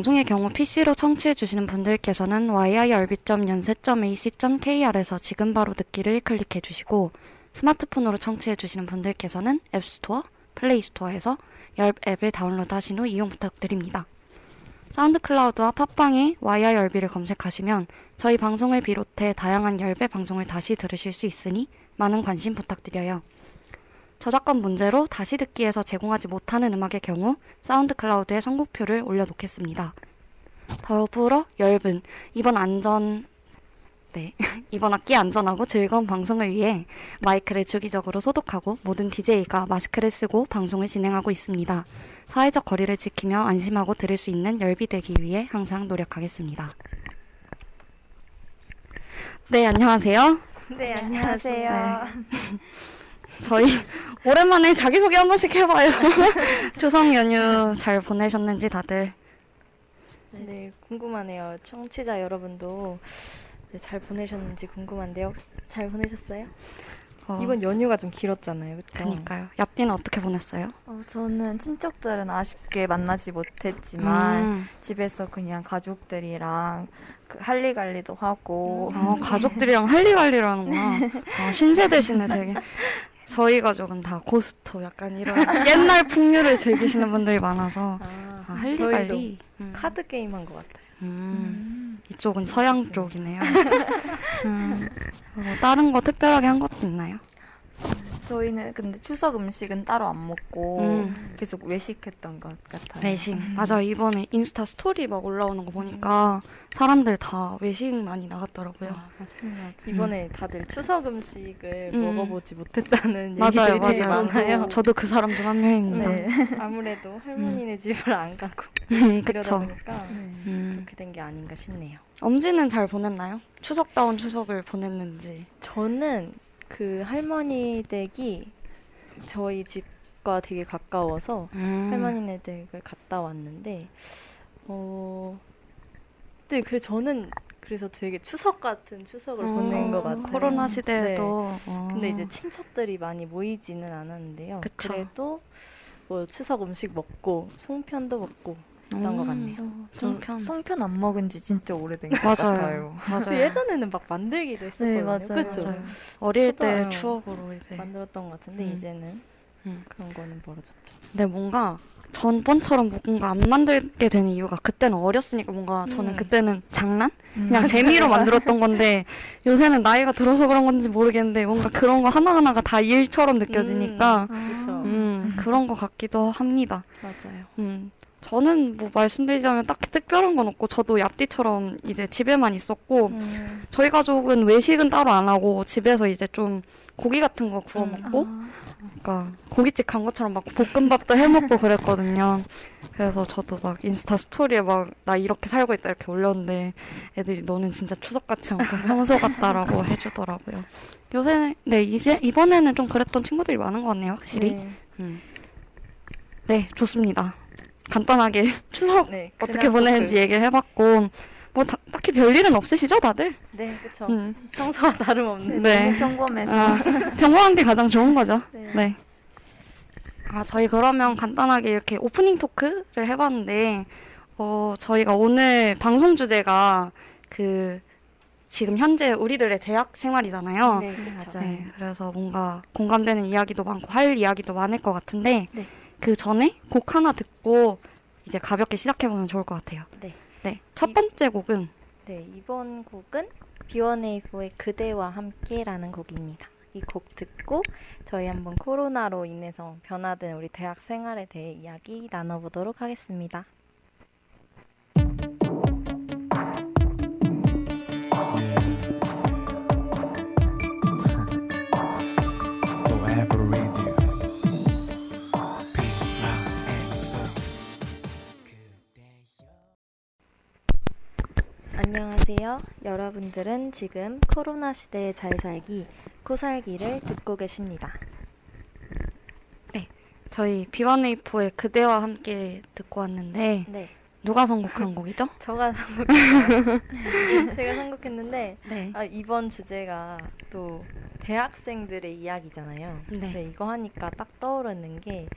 본 방송의 경우 PC로 청취해 주시는 분들께서는 yirb.yonsei.ac.kr에서 지금 바로 듣기를 클릭해 주시고 스마트폰으로 청취해 주시는 분들께서는 앱스토어, 플레이스토어에서 열비 앱을 다운로드 하신 후 이용 부탁드립니다. 사운드 클라우드와 팟빵에 YIRB를 검색하시면 저희 방송을 비롯해 다양한 열비 방송을 다시 들으실 수 있으니 많은 관심 부탁드려요. 저작권 문제로 다시 듣기에서 제공하지 못하는 음악의 경우 사운드 클라우드에 선곡표를 올려놓겠습니다. 더불어 열분 이번 안전 네 이번 학기 안전하고 즐거운 방송을 위해 마이크를 주기적으로 소독하고 모든 DJ가 마스크를 쓰고 방송을 진행하고 있습니다. 사회적 거리를 지키며 안심하고 들을 수 있는 열비되기 위해 항상 노력하겠습니다. 네 안녕하세요. 네, 안녕하세요. 네. 저희 오랜만에 자기소개 한 번씩 해봐요. 추석 연휴 잘 보내셨는지 다들. 네, 궁금하네요. 청취자 여러분도 네, 잘 보내셨는지 궁금한데요. 잘 보내셨어요? 어, 이번 연휴가 좀 길었잖아요, 그렇죠? 그니까요. 얍디는 어떻게 보냈어요? 어, 저는 친척들은 아쉽게 만나지 못했지만 음. 집에서 그냥 가족들이랑 그 할리갈리도 하고 어, 가족들이랑 할리갈리 하는구나. 어, 신세대시네 되게. 저희 가족은 다 고스톱 약간 이런 옛날 풍류를 즐기시는 분들이 많아서 아, 아, 저희도 할리갈리. 음. 카드 게임 한 것 같아요. 음. 음. 이쪽은 서양 쪽이네요. 음. 뭐 다른 거 특별하게 한 것도 있나요? 저희는 근데 추석 음식은 따로 안 먹고 음. 계속 외식했던 것 같아요. 외식. 맞아 이번에 인스타 스토리 막 올라오는 거 보니까 사람들 다 외식 많이 나갔더라고요. 아, 맞아요. 음, 이번에 다들 추석 음식을 음. 먹어보지 못했다는 맞아요, 얘기들이 맞아요. 많아요. 저도 그 사람 중 한 명입니다. 네. 아무래도 할머니네 집을 안 가고 음, 이러다 그쵸. 보니까 음. 그렇게 된 게 아닌가 싶네요. 엄지는 잘 보냈나요? 추석다운 추석을 보냈는지. 저는 그 할머니 댁이 저희 집과 되게 가까워서 음. 할머니네 댁을 갔다 왔는데 어, 네, 그래 저는 그래서 되게 추석 같은 추석을 보낸 것 같아요. 어, 코로나 시대에도. 어. 네. 근데 이제 친척들이 많이 모이지는 않았는데요. 그쵸. 래도 뭐 추석 음식 먹고 송편도 먹고 했던 것 같네요. 어, 저 송편. 송편 안 먹은 지 진짜 오래된 것 맞아요. 같아요. 맞아요. 예전에는 막 만들기도 했었거든요. 네, 맞아요. 그쵸? 맞아요. 어릴 때 초등학교 추억으로 이제. 만들었던 것 같은데 음. 이제는 음. 그런 거는 벌어졌죠. 근데 뭔가 전번처럼 뭔가 안 만들게 되는 이유가 그때는 어렸으니까 뭔가 저는 음. 그때는 장난? 음. 그냥 재미로 만들었던 건데 요새는 나이가 들어서 그런 건지 모르겠는데 뭔가 그런 거 하나하나가 다 일처럼 느껴지니까 아. 그렇죠. 음, 그런 거 같기도 합니다. 맞아요. 음, 저는 뭐 말씀드리자면 딱히 특별한 건 없고 저도 얍디처럼 이제 집에만 있었고 음. 저희 가족은 외식은 따로 안 하고 집에서 이제 좀 고기 같은 거 구워 음. 먹고 아, 그러니까 고깃집 간 것처럼 막 볶음밥도 해 먹고 그랬거든요. 그래서 저도 막 인스타 스토리에 막 나 이렇게 살고 있다 이렇게 올렸는데 애들이 너는 진짜 추석 같지 않고 평소 같다라고 해주더라고요. 요새 네 이제 이번에는 좀 그랬던 친구들이 많은 것 같네요, 확실히. 네. 음. 네, 좋습니다. 간단하게 추석 네, 어떻게 보내는지 그- 얘기를 해봤고 뭐 다- 딱히 별일은 없으시죠, 다들? 네, 그렇죠. 음. 평소와 다름없는. 네. 너무 평범해서 아, 평범한 게 가장 좋은 거죠. 네. 네. 아, 저희 그러면 간단하게 이렇게 오프닝 토크를 해봤는데, 어, 저희가 오늘 방송 주제가 그, 지금 현재 우리들의 대학 생활이잖아요. 네, 그렇죠. 맞아요. 네, 그래서 뭔가 공감되는 이야기도 많고 할 이야기도 많을 것 같은데, 네. 그 전에 곡 하나 듣고 이제 가볍게 시작해 보면 좋을 것 같아요. 네. 네. 첫 이- 번째 곡은, 네, 이번 곡은 B1A4의 그대와 함께라는 곡입니다. 이 곡 듣고 저희 한번 코로나로 인해서 변화된 우리 대학 생활에 대해 이야기 나눠보도록 하겠습니다. 안녕하세요. 여러분들은 지금 코로나 시대에 잘 살기, 코살기를 듣고 계십니다. 저희 B1A4의 그대와 함께 듣고 왔는데, 네, 누가 선곡한 곡이죠? 저가 선곡했어요. 제가 선곡했는데 네. 아, 이번 주제가 또 대학생들의 이야기잖아요. 네. 근데 이거 하니까 딱 떠오르는 게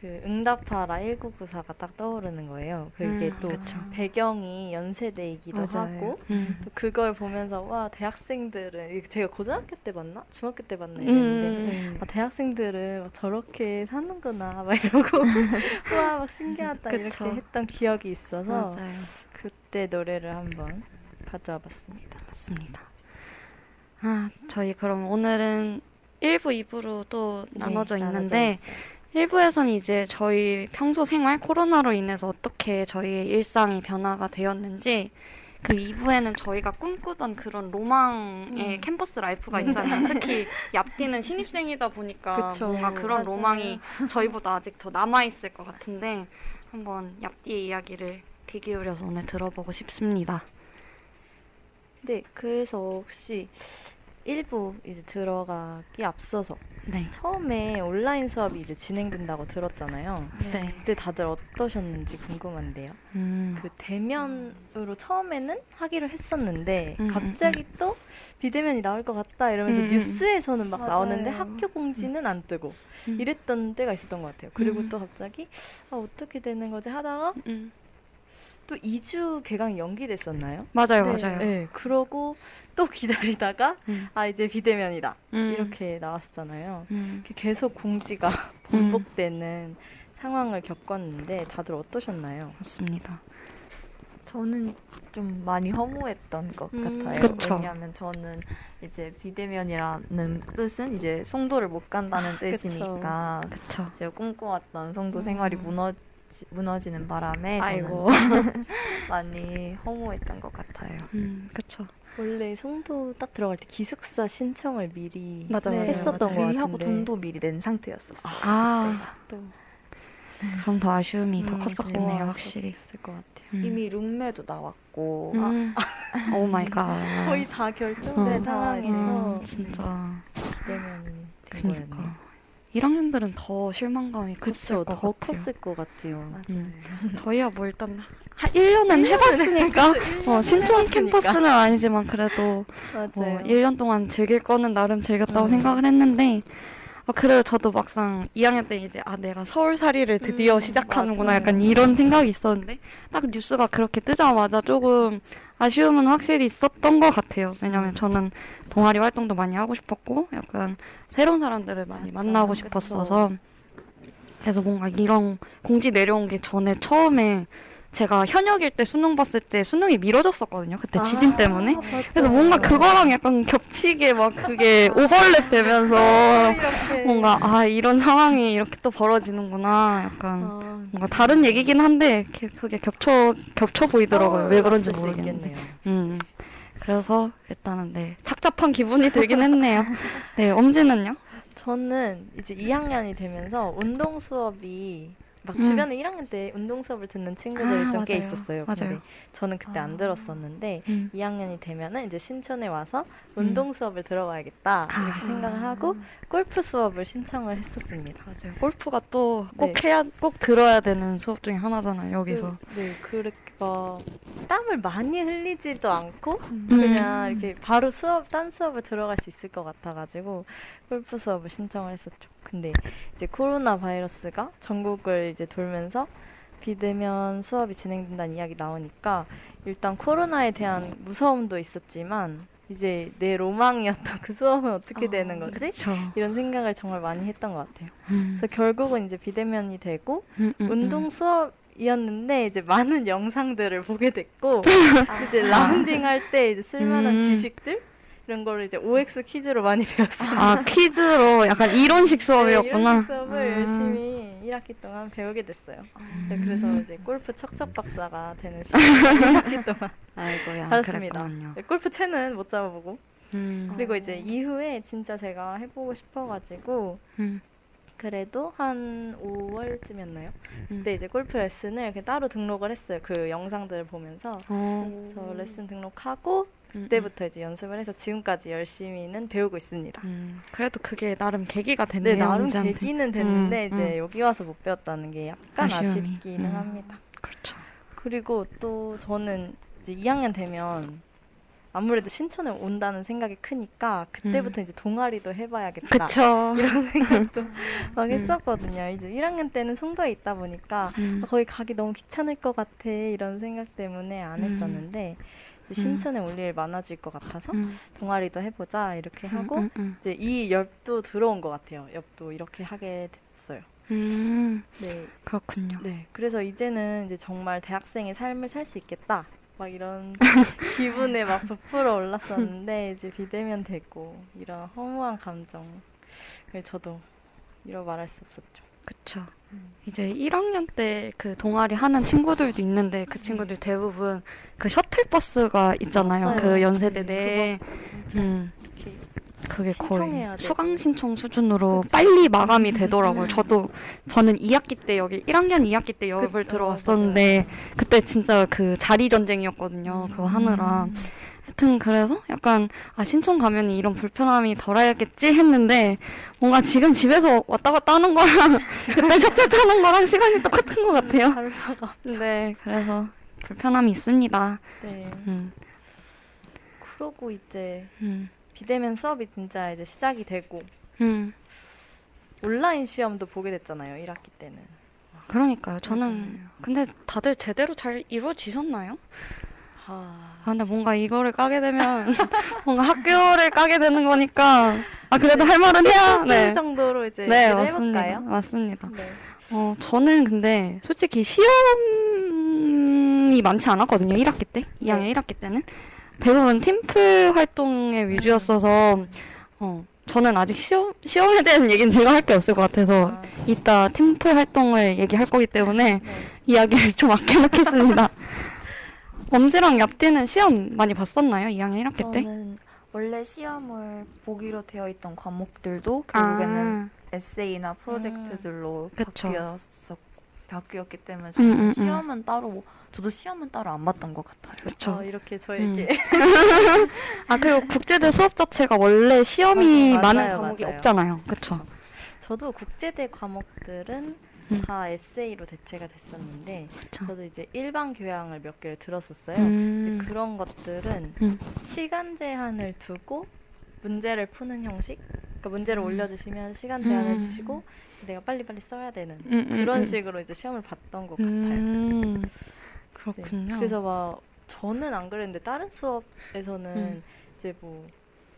그 응답하라 1994가 딱 떠오르는 거예요. 그게 음, 또 그쵸. 배경이 연세대이기도 맞아요. 하고 음. 또 그걸 보면서 와 대학생들은 제가 고등학교 때 봤나 중학교 때 봤나 음. 이랬는데 네. 아, 대학생들은 막 저렇게 사는구나 막 이러고 와 막 신기하다. 이렇게 했던 기억이 있어서 맞아요. 그때 노래를 한번 가져와 봤습니다. 맞습니다. 아, 저희 그럼 오늘은 1부, 2부로 또 나눠져 네, 있는데 있어요. 1부에서는 이제 저희 평소 생활 코로나로 인해서 어떻게 저희의 일상이 변화가 되었는지 그리고 2부에는 저희가 꿈꾸던 그런 로망의 음. campus life가 있잖아요. 특히 얍디는 신입생이다 보니까 그쵸. 뭔가 그런 맞아요. 로망이 저희보다 아직 더 남아있을 것 같은데 한번 얍디의 이야기를 귀 기울여서 오늘 들어보고 싶습니다. 네, 그래서 혹시 1부 이제 들어가기 앞서서 네. 처음에 온라인 수업이 이제 진행된다고 들었잖아요. 네. 그때 다들 어떠셨는지 궁금한데요. 음. 그 대면으로 처음에는 하기로 했었는데 음, 갑자기 또 비대면이 나올 것 같다 이러면서 음, 음. 뉴스에서는 막 맞아요. 나오는데 학교 공지는 안 뜨고 음. 이랬던 때가 있었던 것 같아요. 그리고 음. 또 갑자기 아, 어떻게 되는 거지 하다가 음. 또 2주 개강이 연기됐었나요? 맞아요, 네. 맞아요. 네, 그러고 또 기다리다가 음. 아 이제 비대면이다 음. 이렇게 나왔었잖아요. 음. 계속 공지가 반복되는 상황을 겪었는데 다들 어떠셨나요? 맞습니다. 저는 좀 많이 허무했던 것 음, 같아요. 그쵸. 왜냐하면 저는 이제 비대면이라는 뜻은 이제 송도를 못 간다는 아. 뜻이니까 그쵸. 제가 꿈꿔왔던 송도 음. 생활이 무너지, 무너지는 바람에 아이고 저는 많이 허무했던 것 같아요. 음, 그쵸. 원래 송도 딱 들어갈 때 기숙사 신청을 미리 맞아, 맞아. 했었던 맞아요. 것 미리 하고 같은데. 돈도 미리 낸 상태였었어요. 아, 또 그럼 더 아쉬움이 더 음, 컸었겠네요, 더 확실히. 있을 것 같아요. 음. 이미 룸메도 나왔고 음. Oh my God. 거의 다 어. 결정된 네, 다 상황에서 음, 진짜. 비대면이 된 그니까. 거였네요. 1학년들은 더 실망감이 컸을 그쵸, 것더 같아요. 컸을 것 같아요. 맞아요. 음. 저희야 뭐 일단 한 1년은 해봤으니까 어, 신촌. 캠퍼스는 아니지만 그래도 맞아요. 뭐 1년 동안 즐길 거는 나름 즐겼다고 음. 생각을 했는데 아, 그래도 저도 막상 2학년 때 이제 아 내가 서울살이를 드디어 음, 시작하는구나 맞아요. 약간 이런 생각이 있었는데 딱 뉴스가 그렇게 뜨자마자 조금 아쉬움은 확실히 있었던 것 같아요. 왜냐면 저는 동아리 활동도 많이 하고 싶었고 약간 새로운 사람들을 많이 맞아, 만나고. 싶었어서 그래서 뭔가 이런 공지 내려온 게 전에 처음에 제가 현역일 때 수능 봤을 때 수능이 미뤄졌었거든요. 그때 지진 때문에. 그래서 뭔가 그거랑 약간 겹치게 막 그게 오버랩 되면서. 뭔가 아 이런 상황이 이렇게 또 벌어지는구나 약간 아, 뭔가 다른 얘기긴 한데 그게 겹쳐 겹쳐 보이더라고요. 왜 그런지 모르겠는데. 음 그래서 일단은 네 착잡한 기분이 들긴 했네요. 네 엄지는요? 저는 이제 2학년이 되면서 운동 수업이 막 음. 주변에 1학년 때 운동 수업을 듣는 친구들이 아, 좀꽤 맞아요. 있었어요. 맞아요. 저는 그때 안 아. 들었었는데 음. 2학년이 되면은 이제 신촌에 와서 운동 수업을 들어가야겠다 아. 이렇게 생각을 하고 골프 수업을 신청을 했었습니다. 맞아요. 골프가 또 꼭 네. 해야 꼭 들어야 되는 수업 중에 하나잖아요. 여기서. 그, 네, 그렇게 막 땀을 많이 흘리지도 않고 음. 그냥 이렇게 바로 수업 딴 수업을 들어갈 수 있을 것 같아가지고 골프 수업을 신청을 했었죠. 근데 이제 코로나 바이러스가 전국을 이제 돌면서 비대면 수업이 진행된다는 이야기 나오니까 일단 코로나에 대한 무서움도 있었지만 이제 내 로망이었던 그 수업은 어떻게 어, 되는 거지? 그렇죠. 이런 생각을 정말 많이 했던 것 같아요. 음. 그래서 결국은 이제 비대면이 되고 음, 음, 운동 음. 수업 이었는데 이제 많은 영상들을 보게 됐고 이제 아. 라운딩 할 때 이제 쓸만한 음. 지식들 이런 거를 이제 OX 퀴즈로 많이 배웠어요. 아 퀴즈로 약간 이론식 네, 수업이었구나. 이런 수업을 음. 열심히 1학기 동안 배우게 됐어요. 네, 음. 그래서 이제 골프 척척 박사가 되는 시간을 1학기 동안 아이고야 받았습니다. 네, 골프 채는 못 잡아보고 음. 그리고 이제 이후에 진짜 제가 해보고 싶어가지고 음. 그래도 한 5월쯤이었나요? 음. 그때 이제 골프 레슨을 이렇게 따로 등록을 했어요. 그 영상들을 보면서 어. 그래서 레슨 등록하고 음, 그때부터 이제 연습을 해서 지금까지 열심히는 배우고 있습니다. 음. 그래도 그게 나름 계기가 됐네요. 네, 나름 언제한테. 되기는 됐는데 음, 이제 여기 와서 못 배웠다는 게 약간 아쉬움이. 아쉽기는 음. 합니다. 그렇죠. 그리고 또 저는 이제 2학년 되면 아무래도 신촌에 온다는 생각이 크니까 그때부터 이제 동아리도 해봐야겠다. 음. 그쵸. 이런 생각도 막 음. 했었거든요. 이제 1학년 때는 송도에 있다 보니까 음. 거기 가기 너무 귀찮을 것 같아 이런 생각 때문에 안 음. 했었는데 신촌에 올일 많아질 것 같아서 음. 동아리도 해보자 이렇게 하고 음, 음, 이제 이 엽도 들어온 것 같아요. 엽도 이렇게 하게 됐어요. 음. 네, 그렇군요. 네. 그래서 이제는 이제 정말 대학생의 삶을 살 수 있겠다. 막 이런 기분에 막 부풀어 올랐었는데 이제 비대면 되고 이런 허무한 감정. 저도 이러 말할 수 없었죠. 그쵸. 음. 이제 1학년 때 그 동아리 하는 친구들도 있는데 그 친구들 대부분 그 셔틀버스가 있잖아요. 맞아요. 그 연세대 네. 음, 그게 거의. 수강 신청 수준으로 빨리 마감이 되더라고요. 저도 저는 2학기 때 여기 1학년 2학기 때 그- 어, 들어왔었는데 그때 진짜 그 자리 전쟁이었거든요. 그거 하느라. 음. 하여튼 그래서 약간 아 신촌 가면 이런 불편함이 덜하겠지 했는데 뭔가 지금 집에서 왔다 갔다 하는 거랑 그때 셔틀 타는 거랑 시간이 똑같은 것 같아요. 네, 그래서 불편함이 있습니다. 네. 음, 그러고 이제 음, 비대면 수업이 진짜 이제 시작이 되고 음. 온라인 시험도 보게 됐잖아요. 1학기 때는. 그러니까요. 저는 맞아요. 근데 다들 제대로 잘 이루어지셨나요? 아, 아, 근데 뭔가 이거를 까게 되면 뭔가 학교를 까게 되는 거니까 아 그래도 할 말은 해야. 네. 네, 정도로 이제 네 맞습니다. 해볼까요? 맞습니다. 네. 어, 저는 근데 솔직히 시험이 많지 않았거든요. 1학기 때. 2학년 네. 1학기 때는. 대부분 팀플 활동의 위주였어서, 어, 저는 아직 시험, 시험에 대한 얘기는 제가 할 게 없을 것 같아서, 아, 이따 팀플 활동을 얘기할 거기 때문에 네. 이야기를 좀 아껴놓겠습니다. 엄지랑 얍디는 시험 많이 봤었나요? 2학년 1학기 때? 저는 원래 시험을 보기로 되어 있던 과목들도 결국에는 아, 에세이나 프로젝트들로 그쵸. 바뀌었었 바뀌었기 때문에 저는 음, 음, 음. 시험은 따로 저도 시험은 따로 안 봤던 것 같아요. 그쵸. 어, 이렇게 저에게 아, 그리고 국제대 수업 자체가 원래 시험이 맞아요, 많은 맞아요, 과목이 맞아요. 없잖아요. 그쵸? 저도 국제대 과목들은 음. 다 에세이로 대체가 됐었는데 그쵸. 저도 이제 일반 교양을 몇 개를 들었었어요. 음. 그런 것들은 음. 시간 제한을 두고 문제를 푸는 형식. 그러니까 문제를 음. 올려주시면 시간 제한을 음. 주시고 내가 빨리빨리 써야 되는 음, 음, 그런 음. 식으로 이제 시험을 봤던 것 같아요. 음, 네. 그렇군요. 그래서 막 저는 안 그랬는데 다른 수업에서는 음. 이제 뭐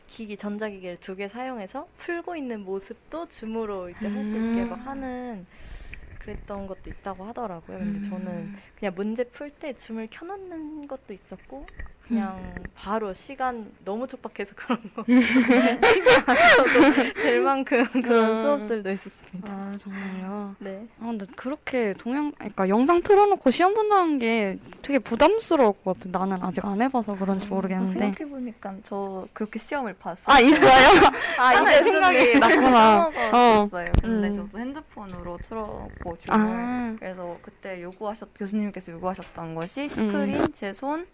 기기 전자기기를 두 개 사용해서 풀고 있는 모습도 줌으로 이제 할 수 있게 막 음. 하는 그랬던 것도 있다고 하더라고요. 근데 저는 음. 그냥 문제 풀때 줌을 켜놓는 것도 있었고 그냥 음. 바로 시간 너무 촉박해서 그런 거안 써도 될 만큼 그런 음. 수업들도 있었습니다. 아 정말요. 네. 아 근데 그렇게 동영, 그러니까 영상 틀어놓고 시험 본다는 게 되게 부담스러울 것 같아. 나는 아직 안 해봐서 그런지 모르겠는데. 생각해 보니까 저 그렇게 시험을 봤어요. 아 있어요? 아 이제 생각이 났구나. 어. 까먹었어요. 근데 음. 저도 핸드폰으로 틀었고 줌을 아, 그래서 그때 요구하셨 교수님께서 요구하셨던 것이 스크린, 제손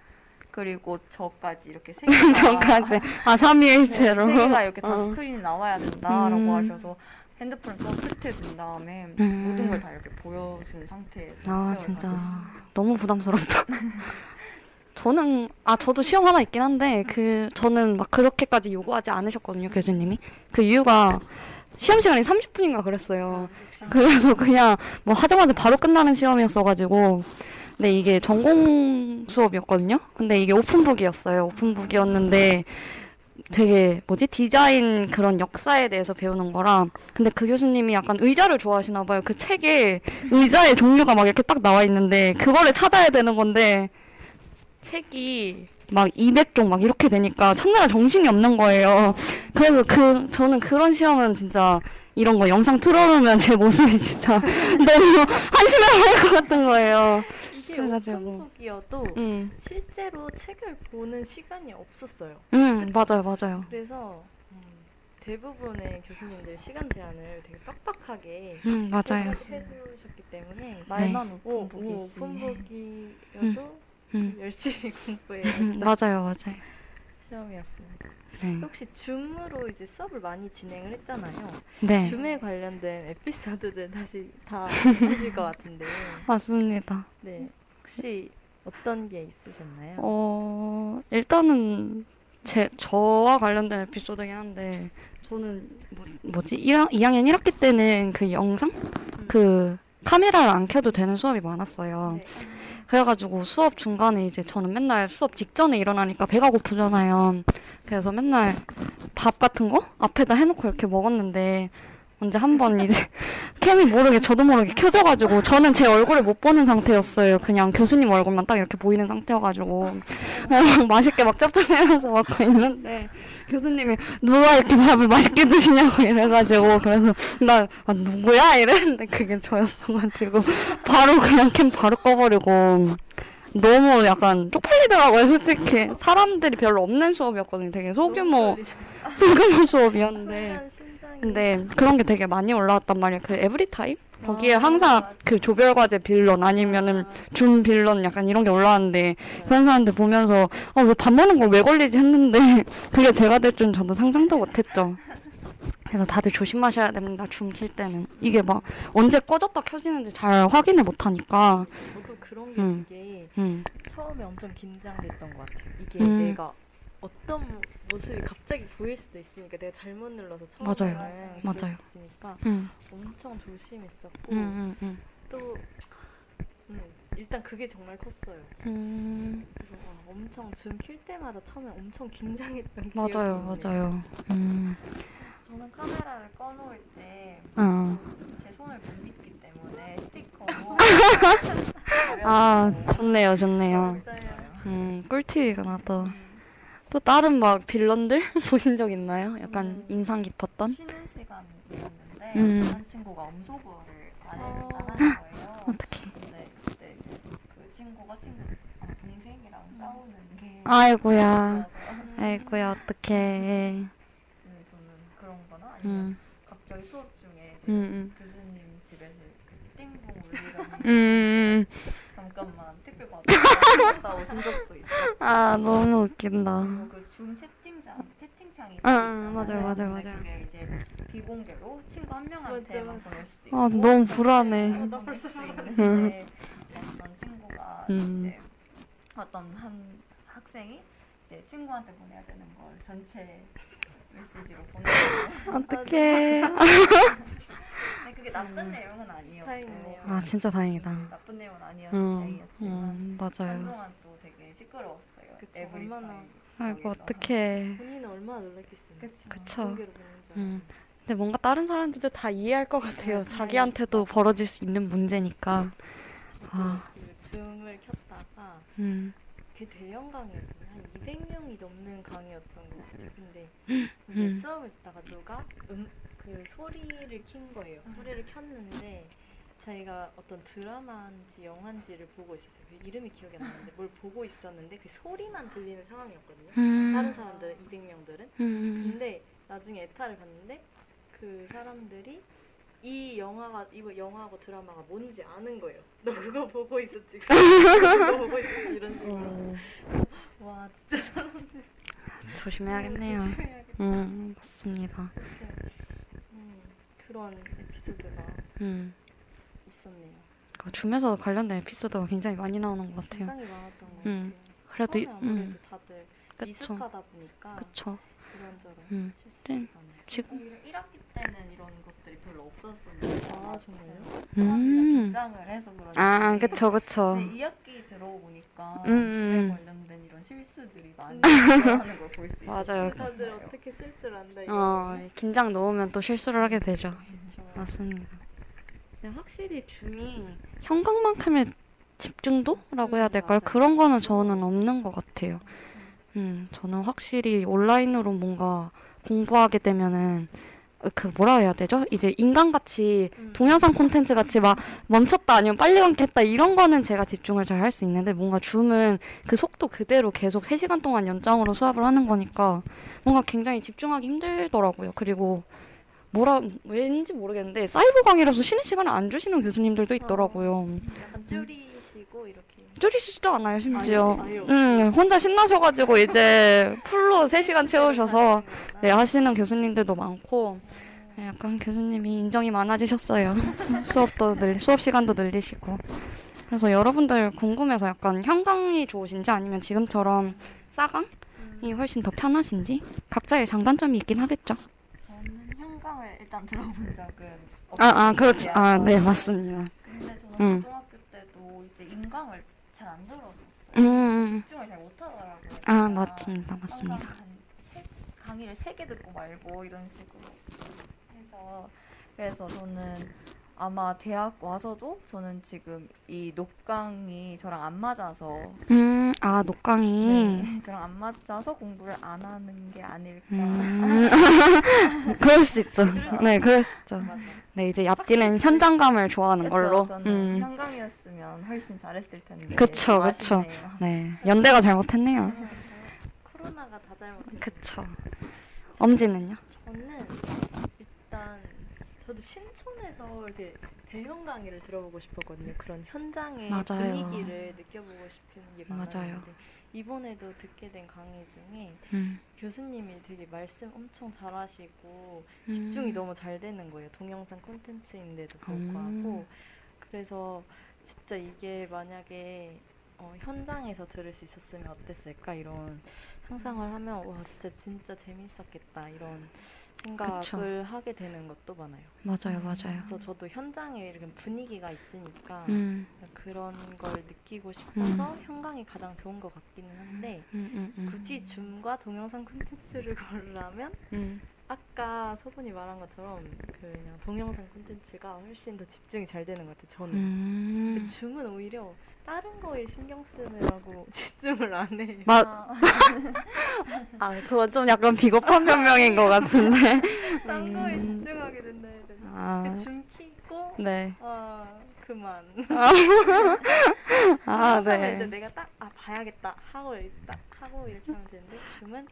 그리고 저까지 이렇게 세 개가 저까지. 아 삼위일체로. 네, 세 개가 이렇게 다 어. 스크린이 나와야 된다라고 음. 하셔서 핸드폰을 저 끝에 둔 다음에 음. 모든 걸 다 이렇게 보여준 상태에서 아 진짜 봤었어요. 너무 부담스럽다. 저는 아 저도 시험 하나 있긴 한데 그 저는 막 그렇게까지 요구하지 않으셨거든요 교수님이. 그 이유가 시험 시간이 30분인가 그랬어요. 그래서 그냥 뭐 하자마자 바로 끝나는 시험이었어가지고 근데 이게 전공 수업이었거든요. 근데 이게 오픈북이었어요. 오픈북이었는데 되게 뭐지 디자인 그런 역사에 대해서 배우는 거라 근데 그 교수님이 약간 의자를 좋아하시나 봐요. 그 책에 의자의 종류가 막 이렇게 딱 나와 있는데 그거를 찾아야 되는 건데 책이 막 200종 막 이렇게 되니까 찾느라 정신이 없는 거예요. 그래서 그 저는 그런 시험은 진짜 이런 거 영상 틀어놓으면 제 모습이 진짜 너무 한심해 보일 것 같은 거예요. 이게 그래가지고. 음, 실제로 책을 보는 시간이 없었어요. 음 맞아요, 맞아요. 그래서 음, 대부분의 교수님들 시간 제한을 되게 빡빡하게 음 맞아요. 해주셨기 때문에 말만 오, 오픈북이지. 오, 오픈북이어도 음, 열심히 공부해야 음 했던 맞아요, 맞아요. 시험이었습니다. 네, 혹시 줌으로 이제 수업을 많이 진행을 했잖아요. 네 줌에 관련된 에피소드들 다시 다 하실 것 같은데, 맞습니다. 네 혹시 어떤 게 있으셨나요? 어, 일단은 제 저와 관련된 에피소드긴 한데 저는 뭐, 뭐지? 1학, 2학년 1학기 때는 그 영상 그 카메라를 안 켜도 되는 수업이 많았어요. 네. 그래가지고 수업 중간에 이제 저는 맨날 수업 직전에 일어나니까 배가 고프잖아요. 그래서 맨날 밥 같은 거 앞에다 해놓고 이렇게 먹었는데 언제 한 번 이제 캠이 모르게 저도 모르게 켜져가지고 저는 제 얼굴을 못 보는 상태였어요. 그냥 교수님 얼굴만 딱 이렇게 보이는 상태여가지고. 그냥 막 맛있게 막 짭짭하면서 먹고 있는데 교수님이 누가 이렇게 밥을 맛있게 드시냐고 이래가지고 그래서 나 아, 누구야? 이랬는데 그게 저였어가지고 바로 그냥 캠 바로 꺼버리고 너무 약간 쪽팔리더라고요 솔직히. 사람들이 별로 없는 수업이었거든요. 되게 소규모 소규모 수업이었는데 심장이 근데 그런 게 되게 많이 올라왔단 말이에요 그 에브리타임 거기에 아, 항상. 그 조별 과제 빌런 아니면은 준 빌런 약간 이런 게 올라왔는데 그런 사람들 보면서 어 왜 밥 먹는 걸 왜 걸리지 했는데 그게 제가 될 줄은 저도 상상도 못했죠. 그래서 다들 조심하셔야 됩니다. 줌 킬 때는 이게 막 언제 꺼졌다 켜지는지 잘 확인을 못 하니까. 저도 그런 게 음. 되게 음 처음에 엄청 긴장됐던 것 같아요. 이게 음. 내가 어떤 모습이 갑자기 보일 수도 있으니까 내가 잘못 눌러서 맞아요. 처음에는 맞아요. 수 있으니까 음, 엄청 조심했었고 음, 음, 음. 또 음, 일단 그게 정말 컸어요. 음, 그래서 와, 엄청 줌 킬 때마다 처음에 엄청 긴장했던 맞아요. 맞아요. 음, 저는 카메라를 꺼놓을 때 어. 제 손을 못 믿기 때문에 스티커로 아 좋네요, 좋네요. 맞아요. 음, 꿀팁이구나 또. 또 다른 막 빌런들 보신 적 있나요? 약간 음. 인상 깊었던? 쉬는 시간이었는데 음. 다른 친구가 엄소거를 어. 안 하는 거예요. 어떡해. 근데 그때 그 친구가 친구 아, 동생이랑 싸우는 게 아이고야. 아이고야, 어떡해. 네, 저는 그런 거나 아니면 음, 갑자기 수업 중에 이제 음, 교수님 집에서 그 띵동 울리라는 음. 음. 잠깐만 택배 받았다 오신 적도 있어요. 아, 너무 웃긴다. 그줌 채팅창 채팅창이 응, 있잖아요. 응, 맞아요, 맞아요, 맞아요. 그게 이제 비공개로 친구 한 맞아. 보낼 수도 있고 아, 너무 불안해. 전체에 나 벌써 있는데 어떤 친구가 음. 이제 어떤 한 학생이 이제 친구한테 보내야 되는 걸 전체 메시지로 보내고 어떡해. 근데 그게 나쁜 내용은 아니었고 다행이네요. 아, 진짜 다행이다. 음, 나쁜 내용은 아니어서 응, 다행이었지만 음, 맞아요. 한동안 또 되게 시끄러웠어요. 그쵸, 얼마나. 아이고. 어떡해. 본인은 얼마나 놀랐겠어요. 그쵸. 그쵸. 음. 근데 뭔가 다른 사람들도 다 이해할 것 같아요. 자기한테도 벌어질 수 있는 문제니까. 아, 그 줌을 켰다가 음, 그 대형. 한 200명이 넘는 강의였던 것 같아요. 근데 이제 음. 수업을 듣다가 누가 음, 그 소리를 킨 거예요. 소리를 켰는데 자기가 어떤 드라마인지 영화인지를 보고 있었어요. 그 이름이 기억이 안 나는데 뭘 보고 있었는데 그 소리만 들리는 상황이었거든요. 음, 다른 사람들은 200명들은 음, 근데 나중에 에타를 봤는데 그 사람들이 이 영화가 이거 영화하고 드라마가 뭔지 아는 거예요. 너 그거 보고 있었지. 그거 보고 있었지 이런 식으로. 어, 와 진짜 사람들 조심해야겠네요. 조심해야겠다. 음, 맞습니다. 음, 그런 에피소드가 음, 있었네요. 그 줌에서 관련된 에피소드가 굉장히 많이 나오는 것 같아요. 굉장히 많았던 것 음, 같아요. 그래도, 아무래도 음, 다들 그쵸, 미숙하다 보니까 그쵸. 이런저런 음, 실수가 네. 많아요. 지금, 오히려 1학기 때는 별로 없었었는데 아, 정말요? 음, 긴장을 해서 그런지 아, 그쵸, 그쵸. 근데 2학기 들어보니까 음, 음. 주에 관련된 이런 실수들이 많이 일어나는 걸 볼 수 있어요. 맞아요. 다들 어떻게 쓸 줄 안다 이거. 어, 긴장 놓으면 또 실수를 하게 되죠. 그쵸. 맞습니다. 근데 확실히 줌이 현강만큼의 집중도라고 해야 음, 될까요? 맞아요. 그런 거는 저는 없는 것 같아요. 음, 저는 확실히 온라인으로 뭔가 공부하게 되면은 그 뭐라 해야 되죠? 이제 인간같이 음. 동영상 콘텐츠 같이 막 멈췄다 아니면 빨리 감겠다 이런 거는 제가 집중을 잘 할 수 있는데 뭔가 줌은 그 속도 그대로 계속 3시간 동안 연장으로 수업을 하는 거니까 뭔가 굉장히 집중하기 힘들더라고요. 그리고 뭐라 왠지 모르겠는데 사이버 강의라서 쉬는 시간을 안 주시는 교수님들도 있더라고요. 약간 줄이시고 이렇게 줄이시지도 않아요, 심지어. 응, 혼자 신나셔가지고 이제 풀로 3 시간 채우셔서 네, 하시는 교수님들도 많고 네, 약간 교수님이 인정이 많아지셨어요. 수업도 늘 수업 시간도 늘리시고 그래서 여러분들 궁금해서 약간 현강이 좋으신지 아니면 지금처럼 싸강이 훨씬 더 편하신지 각자의 장단점이 있긴 하겠죠. 저는 현강을 일단 들어본 적은 아, 아, 그렇죠. 없거든요. 아, 네, 맞습니다. 근데 저는 음. 고등학교 때도 이제 인강을. 음, 집중을 잘 못하더라고요. 아, 맞습니다. 맞습니다. 세, 강의를 세 개 듣고 말고 이런 식으로 해서 그래서 저는 아마 대학 와서도 저는 지금 이 녹강이 저랑 안 맞아서 음, 아, 녹강이. 네, 저랑 안 맞아서 공부를 안 하는 게 아닐까. 음, 그럴 수 있죠. 네, 그럴 수 있죠. 맞아. 네, 이제 얍디는 현장감을 좋아하는 그쵸, 걸로. 저는 음, 현강이었으면 훨씬 잘했을 텐데. 그쵸, 좀 그쵸. 아쉽네요. 네, 연대가 잘못했네요. 코로나가 다 잘못했어요. 그쵸. 엄지는요? 저는 저도 신촌에서 이렇게 대형 강의를 들어보고 싶었거든요. 그런 현장의 맞아요. 분위기를 느껴보고 싶은 게. 많았는데 이번에도 듣게 된 강의 중에 음, 교수님이 되게 말씀 엄청 잘하시고 음. 집중이 너무 잘 되는 거예요. 동영상 콘텐츠인데도 불구하고 음. 그래서 진짜 이게 만약에 어, 현장에서 들을 수 있었으면 어땠을까 이런 상상을 하면 와 진짜 진짜 재밌었겠다 이런 생각을 그쵸. 하게 되는 것도 많아요. 맞아요, 맞아요. 그래서 저도 현장에 이렇게 분위기가 있으니까 음, 그런 걸 느끼고 싶어서 현강이 가장 좋은 것 같기는 한데 음, 음, 음. 굳이 줌과 동영상 콘텐츠를 고르라면 음, 아까 서분이 말한 것처럼 그 그냥 동영상 콘텐츠가 훨씬 더 집중이 잘 되는 것 같아요. 저는 음. 줌은 오히려 다른 거에 신경 쓰느라고 집중을 안 해요. 마, 아, 아, 그건 좀 약간 비겁한 변명인 것 같은데. 딴 거에 음. 집중하게 된다 해야 되나? 아, 줌 키고 네. 아 그만. 아, 이제 네. 내가 딱 아 봐야겠다 하고 이제 딱 하고 이렇게 하면 되는데 줌은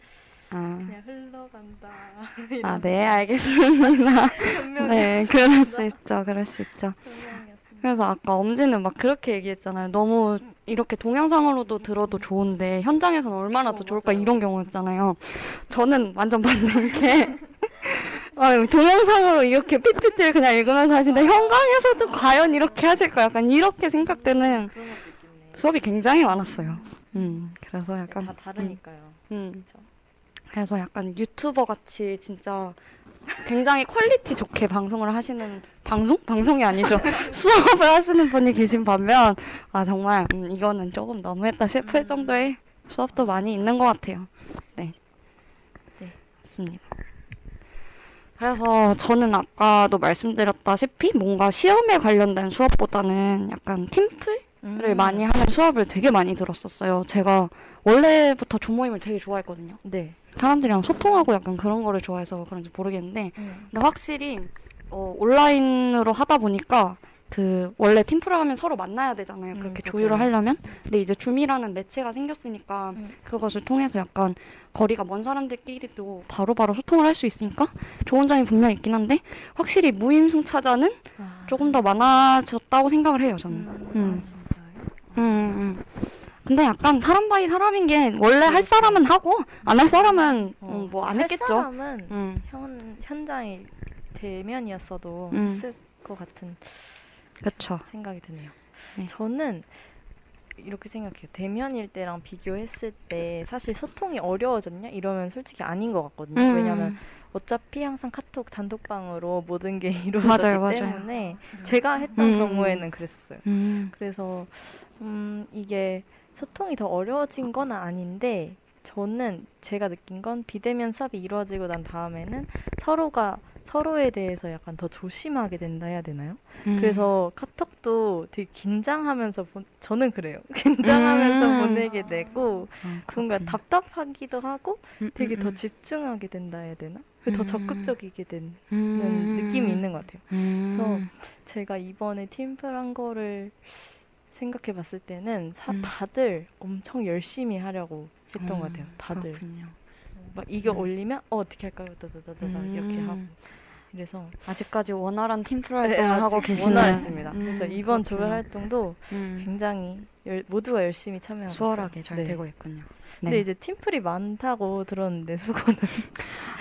아, 그냥 흘러간다. 아, 네, 알겠습니다. 네, 그럴 수 있죠, 그럴 수 있죠. 그래서 아까 엄지는 막 그렇게 얘기했잖아요. 너무 이렇게 동영상으로도 들어도 좋은데 현장에서는 얼마나 더 어, 좋을까. 이런 경우였잖아요. 저는 완전 반대인 게 아, 동영상으로 이렇게 PPT를 그냥 읽으면서 하시는데 현장에서도 과연 이렇게 하실까 약간 이렇게 생각되는. 수업이 굉장히 많았어요. 음, 그래서 약간 다 다르니까요. 음, 그렇죠. 그래서 약간 유튜버 같이 진짜 굉장히 quality 좋게 방송을 하시는 방송? 방송이 아니죠. 수업을 하시는 분이 계신 반면 아 정말 음, 이거는 조금 너무했다 싶을 음. 정도의 수업도 많이 있는 것 같아요. 네. 네. 맞습니다. 그래서 저는 아까도 말씀드렸다시피 뭔가 시험에 관련된 수업보다는 약간 팀플? 음. 를 많이 하는 수업을 되게 많이 들었었어요. 제가 원래부터 조모임을 되게 좋아했거든요. 네. 사람들이랑 소통하고 약간 그런 거를 좋아해서 그런지 모르겠는데 음. 근데 확실히 어, 온라인으로 하다 보니까 그 원래 팀플을 하면 서로 만나야 되잖아요. 음, 그렇게 그죠. 조율을 하려면. 근데 이제 줌이라는 매체가 생겼으니까 음. 그것을 통해서 약간 거리가 먼 사람들끼리도 바로 바로 소통을 할 수 있으니까 좋은 점이 분명히 있긴 한데 확실히 무임승차자는 아. 조금 더 많아졌다고 생각을 해요. 저는. 음. 음. 아? 음, 음. 근데 약간 사람 by 사람인 게 원래 할 사람은 하고 안 할 사람은 어, 뭐안할 했겠죠. 사람은 음, 현 현장이 대면이었어도 음. 했을 것 같은 그쵸. 생각이 드네요. 네. 저는 이렇게 생각해요. 대면일 때랑 비교했을 때 사실 소통이 어려워졌냐 이러면 솔직히 아닌 것 같거든요. 음, 왜냐하면 어차피 항상 카톡 단독방으로 모든 게 이루어졌기 맞아요, 맞아요. 때문에 제가 했던 음. 경우에는 그랬었어요. 음, 그래서 음, 이게 소통이 더 어려워진 건 아닌데 저는 제가 느낀 건 비대면 수업이 이루어지고 난 다음에는 서로가 서로에 대해서 약간 더 조심하게 된다 해야 되나요? 음. 그래서 카톡도 되게 긴장하면서 보, 저는 그래요. 긴장하면서 음. 보내게 되고 아, 뭔가. 답답하기도 하고 음, 되게 음, 더 음. 집중하게 된다 해야 되나? 더 음. 적극적이게 되는 음. 느낌이 있는 것 같아요. 음. 그래서 제가 이번에 팀플 한 거를 생각해 봤을 때는 사- 음. 다들 엄청 열심히 하려고 했던 것 같아요. 음, 다들 그렇군요. 막 이거 음. 올리면 어 어떻게 할까요? 다다다다 이렇게 음. 하고 그래서 아직까지 원활한 팀플 네, 활동을 하고 아직 계시는 원활했습니다. 음, 그래서 이번 조별. 활동도 음, 굉장히 열- 모두가 열심히 참여하고 수월하게. 잘 네. 되고 있군요. 근데 네. 이제 팀플이 많다고 들었는데 속어는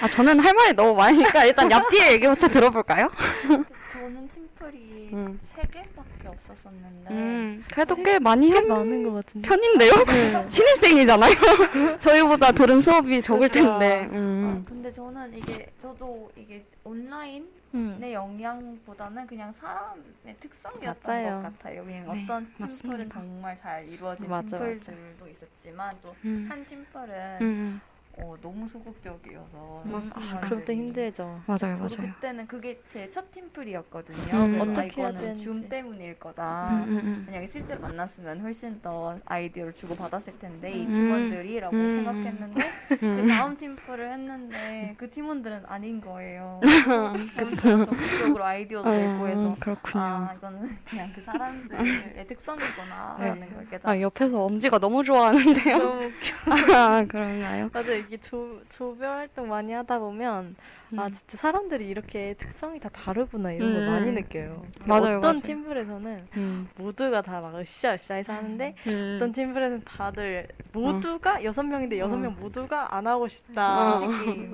아 저는 할 말이 너무 많으니까 일단 얍디의 얘기부터 들어볼까요? 저는 팀플이 음. 세 개밖에 없었었는데 음, 그래도 꽤 많이 꽤 한 많은 것 같은데. 편인데요? 신입생이잖아요. 저희보다 들은 수업이 적을 그렇죠. 텐데. 아, 음. 근데 저는 이게 저도 이게 온라인의 음. 영향보다는 그냥 사람의 특성이었던 맞아요. 것 같아요. 왜냐면 네, 어떤 팀플은 맞습니다. 정말 잘 이루어진 맞아, 팀플들도 있었지만 또 음. 한 팀플은 음. 어, 너무 소극적이어서 맞습니다. 아, 그럼 또 힘들죠. 맞아요, 저도 맞아요. 그때는 그게 제 첫 팀플이었거든요. 음. 그래서 아, 어떻게 해야 이거는 되는지. 줌 때문일 거다. 음, 음, 음. 만약에 실제로 만났으면 훨씬 더 아이디어를 주고 받았을 텐데 이 음. 팀원들이라고 음. 생각했는데 그 음. 다음 팀플을 했는데 그 팀원들은 아닌 거예요. 그쵸. 적극적으로 아이디어도 내고 해서 음, 그렇군요. 아 이거는 그냥 그 사람들의 특성이구나라는 네. 걸 깨달았어요. 아, 옆에서 엄지가 너무 좋아하는데요. 너무 웃겨. 아, 그런가요? 맞아 이게 조, 조별 활동 많이 하다 보면 아 음. 진짜 사람들이 이렇게 특성이 다 다르구나 이런 걸 음. 많이 느껴요. 맞아요, 어떤 맞아요. 팀플에서는 음. 모두가 다 막 으쌰으쌰해서 하는데 음. 어떤 팀플에서는 다들 모두가 여섯 명인데 여섯 어. 명 모두가 안 하고 싶다. 어.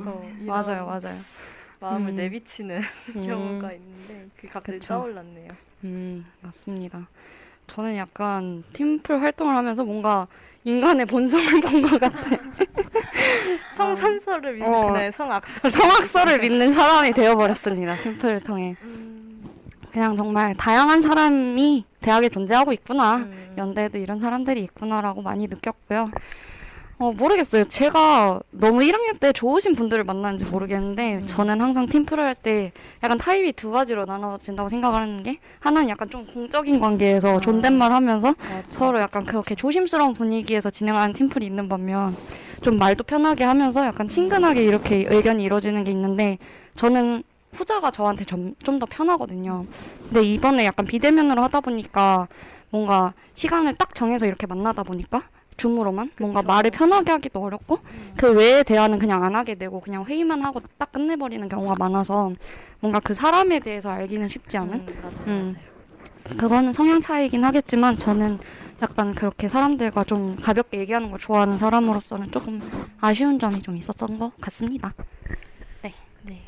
어, 맞아요, 맞아요. 마음을 음. 내비치는 음. 경우가 있는데 그게 갑자기 그쵸. 떠올랐네요. 음, 맞습니다. 저는 약간 팀플 활동을 하면서 뭔가 인간의 본성을 본 것 같아요. 성선설을 믿으시나요? 성악설. 성악설을 믿는 사람이 되어버렸습니다. 팀플을 통해. 음, 그냥 정말 다양한 사람이 대학에 존재하고 있구나. 음. 연대에도 이런 사람들이 있구나라고 많이 느꼈고요. 어, 모르겠어요. 제가 너무 1학년 때 좋으신 분들을 만났는지 모르겠는데, 음. 저는 항상 팀플을 할 때 약간 타입이 두 가지로 나눠진다고 생각을 하는 게, 하나는 약간 좀 공적인 관계에서 아. 존댓말 하면서 맞아, 서로 약간. 그렇게 조심스러운 분위기에서 진행하는 팀플이 있는 반면, 좀 말도 편하게 하면서 약간 친근하게 이렇게 의견이 이루어지는 게 있는데, 저는 후자가 저한테 좀 더 편하거든요. 근데 이번에 약간 비대면으로 하다 보니까 뭔가 시간을 딱 정해서 이렇게 만나다 보니까 줌으로만 뭔가 그쵸. 말을 편하게 하기도 어렵고 음. 그 외의 대화는 그냥 안 하게 되고 그냥 회의만 하고 딱 끝내버리는 경우가 많아서 뭔가 그 사람에 대해서 알기는 쉽지 않은 음, 맞아요, 음. 맞아요. 그거는 성향 차이긴 하겠지만 저는 약간 그렇게 사람들과 좀 가볍게 얘기하는 걸 좋아하는 사람으로서는 조금 아쉬운 점이 좀 있었던 것 같습니다. 네.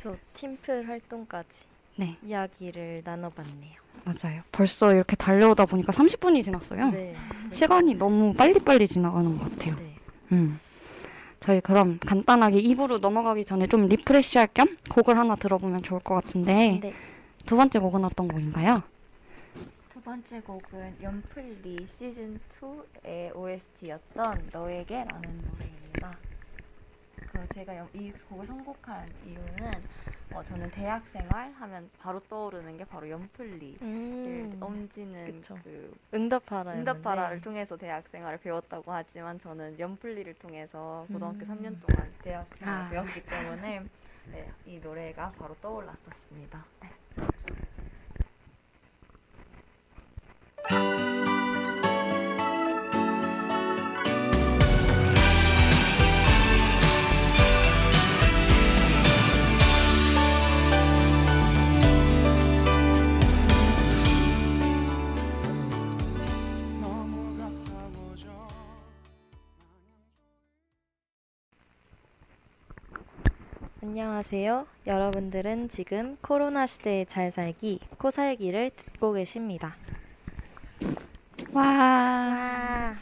저 팀플 활동까지 네, 이야기를 나눠봤네요. 맞아요. 벌써 이렇게 달려오다 보니까 30분이 지났어요. 네. 시간이 너무 빨리빨리 지나가는 것 같아요. 네. 음. 저희 그럼 간단하게 2부로 넘어가기 전에 좀 refresh 할 겸 곡을 하나 들어보면 좋을 것 같은데 네. 두 번째 곡은 어떤 곡인가요? 두 번째 곡은 연플리 시즌 2의 OST였던 너에게라는 노래입니다. 그 제가 연- 이 곡을 선곡한 이유는 어, 저는 대학 생활 하면 바로 떠오르는 게 바로 연플리. 음. 엄지는 그쵸. 그 응답하라. 응답하라를 통해서 대학 생활을 배웠다고 하지만 저는 연플리를 통해서 고등학교 음. 3년 동안 대학 생활을 아. 배웠기 때문에 네, 이 노래가 바로 떠올랐었습니다. 안녕하세요. 여러분들은 지금 코로나 시대에 잘 살기, 코살기를 듣고 계십니다. 와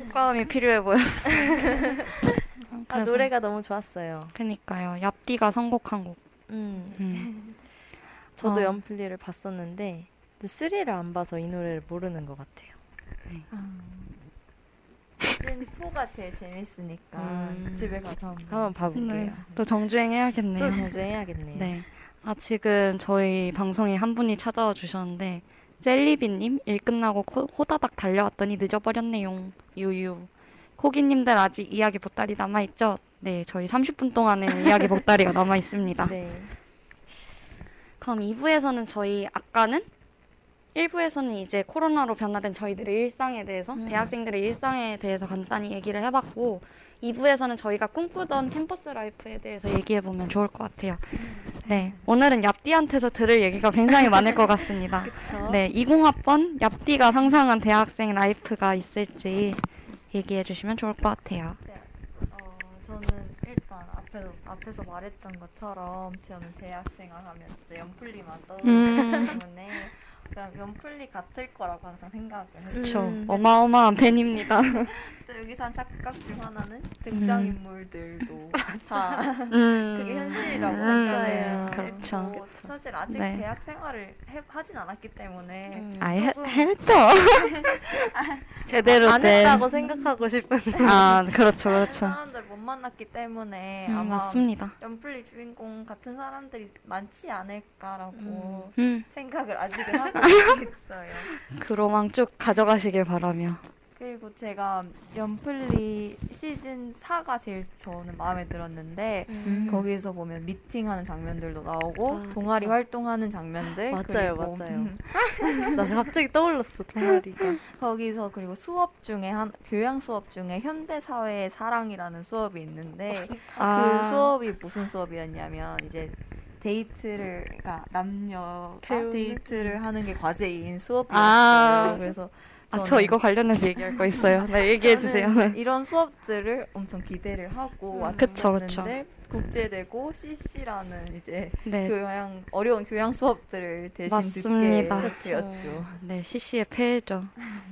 효과음이 필요해 보였어. 아, 노래가 너무 좋았어요. 그니까요. 얍디가 선곡한 곡. 음. 음. 저도 아. 연플리를 봤었는데 3를 안 봐서 이 노래를 모르는 것 같아요. 시즌 4가 제일 재밌으니까 음. 집에 가서 한번, 한번 봐볼게요. 네. 또 정주행 해야겠네요. 또 정주행해야겠네요. 네. 아, 지금 저희 방송에 한 분이 찾아와 주셨는데, 젤리비님, 일 끝나고 코- 호다닥 달려왔더니 늦어버렸네요. 유유. 코기님들 아직 이야기 보따리 남아 있죠? 네, 저희 30분 동안의 이야기 보따리가 남아 있습니다. 네. 그럼 2부에서는 저희 아까는 1부에서는 이제 코로나로 변화된 저희들의 일상에 대해서 음. 대학생들의 일상에 대해서 간단히 얘기를 해봤고 2부에서는 저희가 꿈꾸던 캠퍼스 life에 대해서 얘기해 보면 좋을 것 같아요. 네, 오늘은 얍디한테서 들을 얘기가 굉장히 많을 것 같습니다. 네, 20학번 얍디가 상상한 대학생 life가 있을지 얘기해 주시면 좋을 것 같아요. 어, 저는 일단 앞에 앞에서 앞에서 말했던 것처럼 저는 대학생활 하면 진짜 연플리만 음. 떠오르기 때문에 그냥 연플리 같을 거라고 항상 생각을 했어요. 그렇죠. 음. 어마어마한 팬입니다. 또 여기서 한 착각 중 하나는 등장인물들도 다 음. 그게 현실이라고 음, 생각해요. 그렇죠. 그리고 사실 아직 네. 대학 생활을 해, 하진 않았기 때문에 음. 아예 해- 조금- 했죠. 제대로 안 된. 했다고 생각하고 싶은. 아 그렇죠 그렇죠. 사람들 못 만났기 때문에 음, 아마 맞습니다. 연플리 주인공 같은 사람들이 많지 않을까라고 음. 생각을 아직은 하고 있어요. 그 로망 쭉 가져가시길 바라며. 그리고 제가 연플리 시즌 4가 제일 저는 마음에 들었는데 음. 거기서 보면 미팅하는 장면들도 나오고 아, 동아리 그쵸. 활동하는 장면들 맞아요, 맞아요. 나 갑자기 떠올랐어 동아리가. 거기서 그리고 수업 중에 한 교양 수업 중에 현대 사회의 사랑이라는 수업이 있는데 아. 그 수업이 무슨 수업이었냐면 이제 데이트를 그러니까 남녀가 배우는? 데이트를 하는 게 과제인 수업이었어요. 아. 그래서 아, 저 이거 관련해서 얘기할 거 있어요. 네, 얘기해 주세요. 저는 이런 수업들을 엄청 기대를 하고 음. 왔었는데 국제대고 CC라는 이제 네, 교양 어려운 교양 수업들을 대신 맞습니다. 듣게 되었죠. 네, CC의 폐해죠.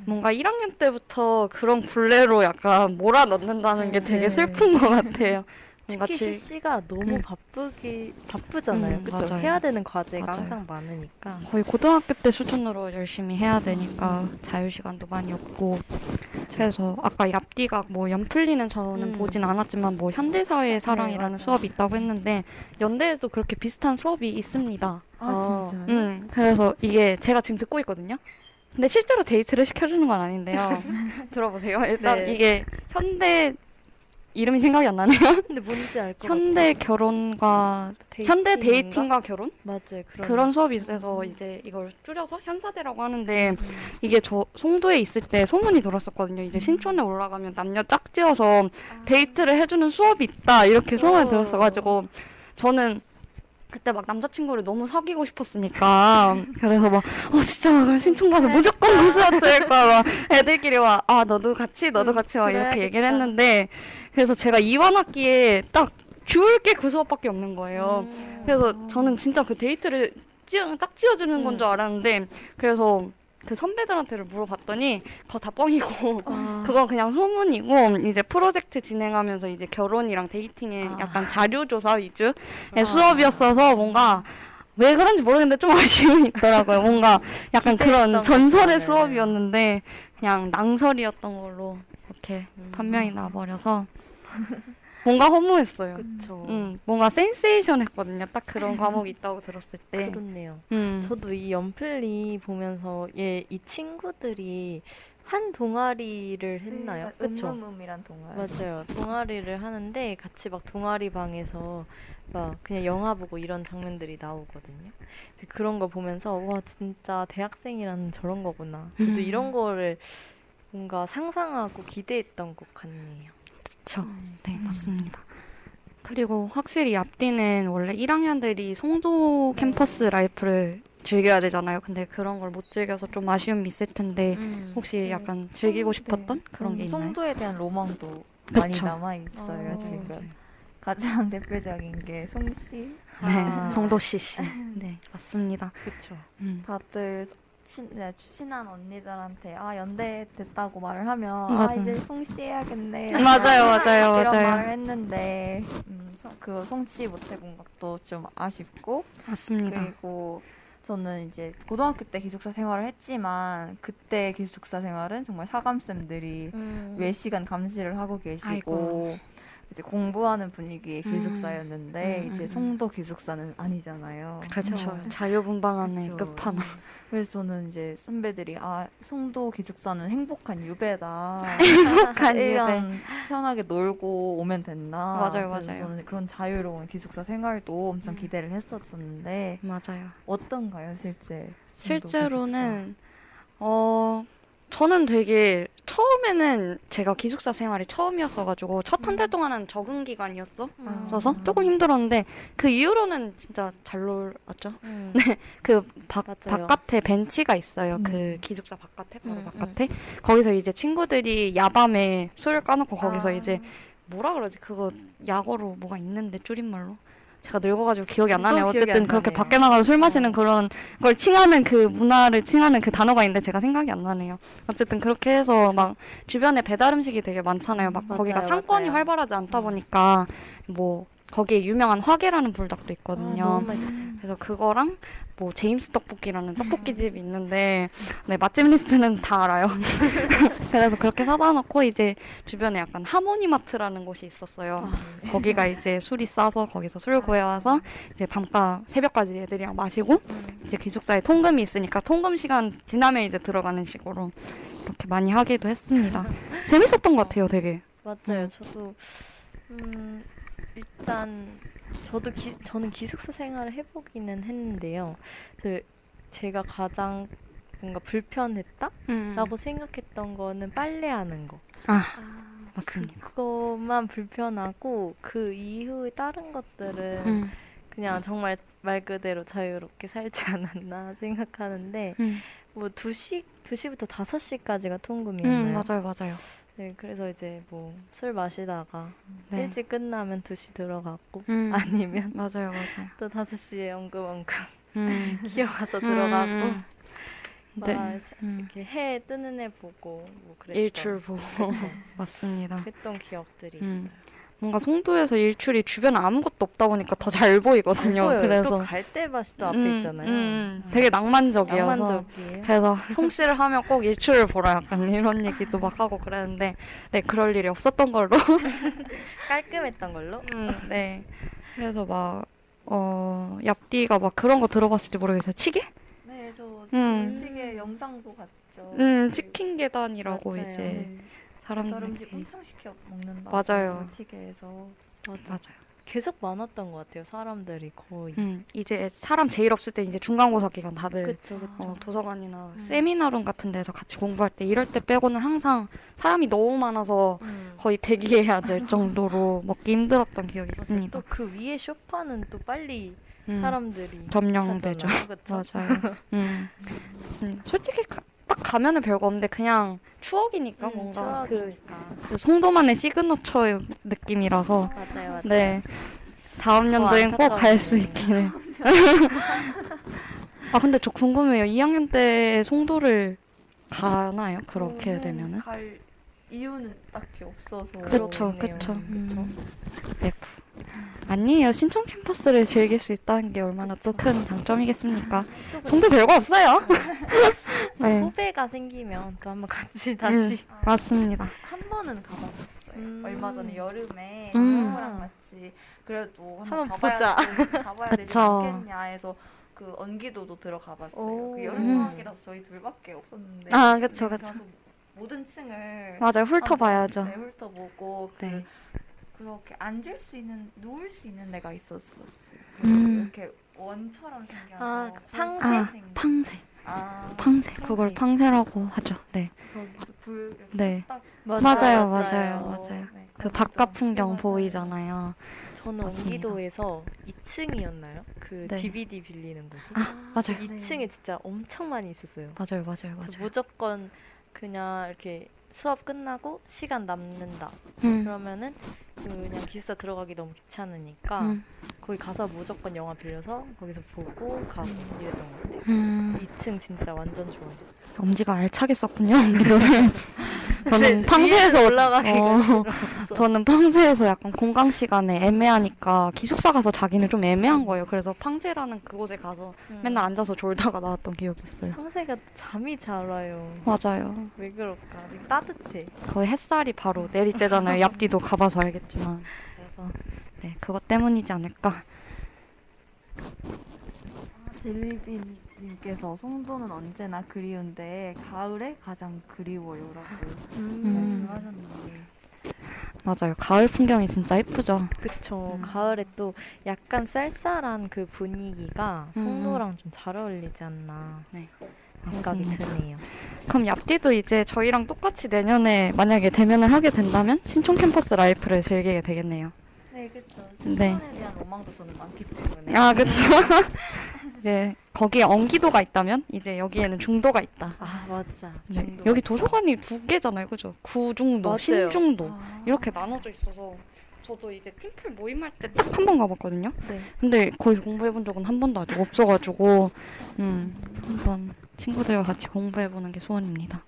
뭔가 1학년 때부터 그런 굴레로 약간 몰아넣는다는 게 되게 네. 슬픈 것 같아요. 뭔가 특히 질- CC가 너무 음. 바쁘기 바쁘잖아요. 음, 그렇죠. 해야 되는 과제가 맞아요. 항상 많으니까. 거의 고등학교 때 수준으로 열심히 해야 되니까 자유 시간도 많이 없고 그래서 아까 앞뒤가 뭐 연플리는 저는 음. 보진 않았지만 뭐 현대 사회의 사랑이라는 맞아요. 수업이 있다고 했는데 연대에도 그렇게 비슷한 수업이 있습니다. 아 어. 진짜요? 음 그래서 이게 제가 지금 듣고 있거든요. 근데 실제로 데이트를 시켜주는 건 아닌데요. 들어보세요. 일단 네. 이게 현대 이름이 생각이 안 나네요. 근데 뭔지 알것 현대 결혼과 같아. 현대 dating인가? dating과 결혼 맞아요. 그런, 그런 수업이 있어서 이제 이걸 줄여서 현사대라고 하는데 음. 이게 저 송도에 있을 때 소문이 돌았었거든요. 이제 신촌에 올라가면 남녀 짝지어서 데이트를 해주는 수업이 있다 이렇게 소문이 어. 들었어가지고 저는 그때 막 남자친구를 너무 사귀고 싶었으니까 그래서 막 어 진짜 그럼 가서 무조건 그 수업 들을 거야 막 애들끼리 막 아 너도 같이 너도 음, 같이 막 이렇게 얘기를. 했는데 그래서 제가 이번 학기에 딱 주울 게 그 수업밖에 없는 거예요. 음. 그래서 저는 진짜 그 데이트를 찌어, 딱 지어주는 건 음. 줄 알았는데 그래서 그 선배들한테를 물어봤더니 그거 다 뻥이고 아. 그건 그냥 소문이고 이제 프로젝트 진행하면서 이제 결혼이랑 dating의 아. 약간 자료조사 위주의 아. 수업이었어서 뭔가 왜 그런지 모르겠는데 좀 아쉬움이 있더라고요. 뭔가 약간 그런 전설의 것보다는. 수업이었는데 그냥 낭설이었던 걸로 이렇게 음. 판명이 나버려서 뭔가 허무했어요. 그쵸. 음, 뭔가 센세이션했거든요. 딱 그런 과목이 있다고 들었을 때. 그렇네요. 음. 저도 이 연플리 보면서 얘 이 친구들이 한 동아리를 했나요? 그쵸? 음음음이란 동아리. 맞아요. 동아리를 하는데 같이 막 동아리 방에서 막 그냥 영화 보고 이런 장면들이 나오거든요. 그런 거 보면서 와 진짜 대학생이라는 저런 거구나. 저도 음. 이런 거를 뭔가 상상하고 기대했던 것 같네요. 그쵸. 네, 맞습니다. 그리고 확실히 앞뒤는 원래 1학년들이 송도 캠퍼스 라이프를 즐겨야 되잖아요. 근데 그런 걸 못 즐겨서 좀 아쉬움이 있을 텐데 혹시 네. 약간 즐기고 송- 싶었던 네. 그런 게 음, 있나요? 송도에 대한 로망도 많이 그쵸. 남아 있어요 어. 지금. 가장 대표적인 게 송씨. 네, 아. 송도 씨 씨. 네, 맞습니다. 그쵸. 음. 다들 친, 네, 친한 언니들한테 아 연대 됐다고 말을 하면 아 맞아요. 이제 송씨 해야겠네. 맞아요, 맞아요, 이런 맞아요. 말을 했는데 음, 소- 그 송씨 못 해본 것도 좀 아쉽고 맞습니다. 그리고 저는 이제 고등학교 때 기숙사 생활을 했지만 그때 기숙사 생활은 정말 사감 쌤들이 음. 외 시간 감시를 하고 계시고 아이고. 이제 공부하는 분위기의 음. 기숙사였는데 음, 이제 음, 송도 기숙사는 아니잖아요. 그렇죠. 자유분방함의 그쵸. 끝판왕. 그래서 저는 이제 선배들이 아 송도 기숙사는 행복한 유배다. 행복한 유배. 1년 편하게 놀고 오면 된다. 맞아요, 맞아요. 저는 그런 자유로운 기숙사 생활도 엄청 기대를 했었었는데 맞아요. 어떤가요, 실제? 실제로는 어 저는 되게 처음에는 제가 기숙사 생활이 처음이었어가지고 첫 한 달 동안은 적응 기간이었어. 아. 서서 조금 힘들었는데 그 이후로는 진짜 잘 놀았죠. 음. 그 바. 바깥에 벤치가 있어요. 음. 그 기숙사 바깥에 바로 음, 바깥에 거기서 이제 친구들이 야밤에 술을 까놓고 거기서 아. 이제 뭐라 그러지? 그거 약어로 뭐가 있는데 줄임말로. 제가 늙어가지고 기억이 안 나네요. 기억이 어쨌든 안 그렇게 나네요. 밖에 나가서 술 마시는 어. 그런 걸 칭하는 그 문화를 칭하는 그 단어가 있는데 제가 생각이 안 나네요. 어쨌든 그렇게 해서 막 주변에 배달 음식이 되게 많잖아요. 막 맞아요, 거기가 상권이 맞아요. 활발하지 않다 보니까 뭐 거기에 유명한 화계라는 불닭도 아, 있거든요. 맛있어요. 그래서 그거랑 뭐 제임스 떡볶이라는 떡볶이 집이 있는데 네 맛집 리스트는 다 알아요. 그래서 그렇게 사다 놓고 이제 주변에 약간 하모니마트라는 곳이 있었어요. 아, 거기가 이제 술이 싸서 거기서 술 구해와서 이제 밤까 새벽까지 애들이랑 마시고 음. 이제 기숙사에 통금이 있으니까 통금 시간 지나면 이제 들어가는 식으로 이렇게 많이 하기도 했습니다. 재밌었던 것 같아요, 되게. 맞아요. 음. 저도 음, 일단 저도 기, 저는 기숙사 생활을 해보기는 했는데요. 그 제가 가장 뭔가 불편했다라고 음. 생각했던 거는 빨래하는 거. 아 맞습니다. 그것만 불편하고 그 이후에 다른 것들은 음, 그냥 정말 말 그대로 자유롭게 살지 않았나 생각하는데 음, 뭐 2시 2시부터 5시까지가 통금이었나요? 음, 맞아요, 맞아요. 네, 그래서 이제 뭐 술 마시다가 네. 일찍 끝나면 2시 들어가고 음, 아니면 맞아요, 맞아요. 또 5시에 엉금엉금 음, 기어가서 음, 들어가고 음, 막 네. 세- 음. 이렇게 해 뜨는 애 보고 뭐 그랬던 일출 보고 맞습니다. 그랬던 기억들이 음. 있어요. 뭔가 송도에서 일출이 주변에 아무것도 없다 보니까 더 잘 보이거든요. 보여요. 그래서 또 갈대밭도 앞에 음, 있잖아요. 음, 음. 되게 낭만적이어서 낭만적이에요. 그래서 송씨를 하면 꼭 일출을 보라 약간 이런 얘기도 막 하고 그랬는데 네 그럴 일이 없었던 걸로 깔끔했던 걸로. 음, 네 그래서 막 어, 얍디가 막 그런 거 들어봤을지 모르겠어요. 치계? 네, 저 음. 음식의 영상도 봤죠. 음, 치킨 계단이라고 맞아요. 이제 네. 사람들이 음식 엄청 시켜 먹는다. 맞아요. 시계에서 맞아요. 계속 많았던 것 같아요. 사람들이 거의. 음, 이제 사람 제일 없을 때 이제 중간고사 기간 다들 그쵸, 그쵸. 어, 도서관이나 음. 세미나룸 같은 데서 같이 공부할 때 이럴 때 빼고는 항상 사람이 너무 많아서 음. 거의 대기해야 될 정도로 먹기 힘들었던 기억이 있습니다. 또 그 위에 쇼파는 또 빨리 음, 사람들이 점령되죠. 맞아요. 음, 맞습니다. 솔직히 가- 딱 가면은 별거 없는데 그냥 추억이니까 음, 뭔가 그, 추억이니까. 그 송도만의 시그너처 느낌이라서 맞아요, 맞아요. 네 다음 더 연도엔 꼭 갈 수. 있기를. 아 근데 저 궁금해요. 2학년 때 송도를 가나요? 그렇게 되면은? 갈 이유는 딱히 없어서. 그쵸. 그쵸. 음. 네. 아니에요. 신촌 캠퍼스를 즐길 수 있다는 게 얼마나 또 큰 장점이겠습니까? 송도 별거 없어요. 네, 후배가 생기면 또 한번 같이 다시 아, 맞습니다. 한 번은 가봤었어요. 음. 얼마 전에 여름에 음. 친구랑 같이 그래도 한번 한번 가봐야, 가봐야 되지 그쵸. 않겠냐 해서 그 언기도도 들어가봤어요. 오. 그 여름 방학이라서 저희 둘밖에 없었는데. 아, 그쵸, 네, 그쵸. 그래서 모든 층을 맞아요. 훑어봐야죠. 네, 훑어보고 그 네. 그렇게 앉을 수 있는 누울 수 있는 데가 있었었어요. 음. 이렇게 원처럼 생겨서 아, 그 팡새? 불처럼 아, 팡새. 아, 팡새. 그걸 팡새라고 하죠. 네. 거기서 불 이렇게 네. 딱 맞아요, 맞아요. 맞아요, 맞아요. 네, 그 바깥 풍경. 보이잖아요. 저는 맞습니다. 옹기도에서 2층이었나요? 그 네. DVD 빌리는 곳이. 아, 맞아요. 네. 2층에 진짜 엄청 많이 있었어요. 맞아요, 맞아요, 맞아요. 무조건 그냥 이렇게 수업 끝나고 시간 남는다. 음, 그러면은 그냥 기숙사 들어가기 너무 귀찮으니까 음, 거기 가서 무조건 영화 빌려서 거기서 보고 가고 이랬던 것 같아요. 음. 2층 진짜 완전 좋아했어요. 엄지가 알차게 썼군요. 저는 올라가기가 어. 저는 팡새에서 약간 공강 시간에 애매하니까 기숙사 가서 자기는 좀 애매한 거예요. 그래서 팡새라는 그곳에 가서 음. 맨날 앉아서 졸다가 나왔던 기억이 있어요. 상세가 잠이 잘 와요. 맞아요. 왜 그럴까? 되게 따뜻해. 거의 햇살이 바로 내리쬐잖아요. yap디도 가봐서 알겠지만. 그래서 네 그것 때문이지 않을까. 젤리빈님께서 송도는 언제나 그리운데 가을에 가장 그리워요라고 음. 말씀하셨는데 맞아요. 가을 풍경이 진짜 예쁘죠. 그쵸. 음. 가을에 또 약간 쌀쌀한 그 분위기가 음. 송도랑 좀잘 어울리지 않나 생각이 맞습니다. 드네요. 그럼 yap디도 이제 저희랑 똑같이 내년에 만약에 대면을 하게 된다면 신촌 캠퍼스 라이프를 즐기게 되겠네요. 네 그렇죠 네. 신촌에 대한 로망도 저는 많기 때문에 아 그쵸. 이제 거기에 엄기도가 있다면 이제 여기에는 중도가 있다. 아 맞아. 네, 여기. 도서관이 두 개잖아요, 그죠? 구중도, 맞아요. 신중도 아. 이렇게 나눠져 있어서 저도 이제 팀플 모임할 때 딱 한 번 가봤거든요. 네. 근데 거기서 공부해본 적은 한 번도 아직 없어가지고 음 한번 친구들과 같이 공부해보는 게 소원입니다.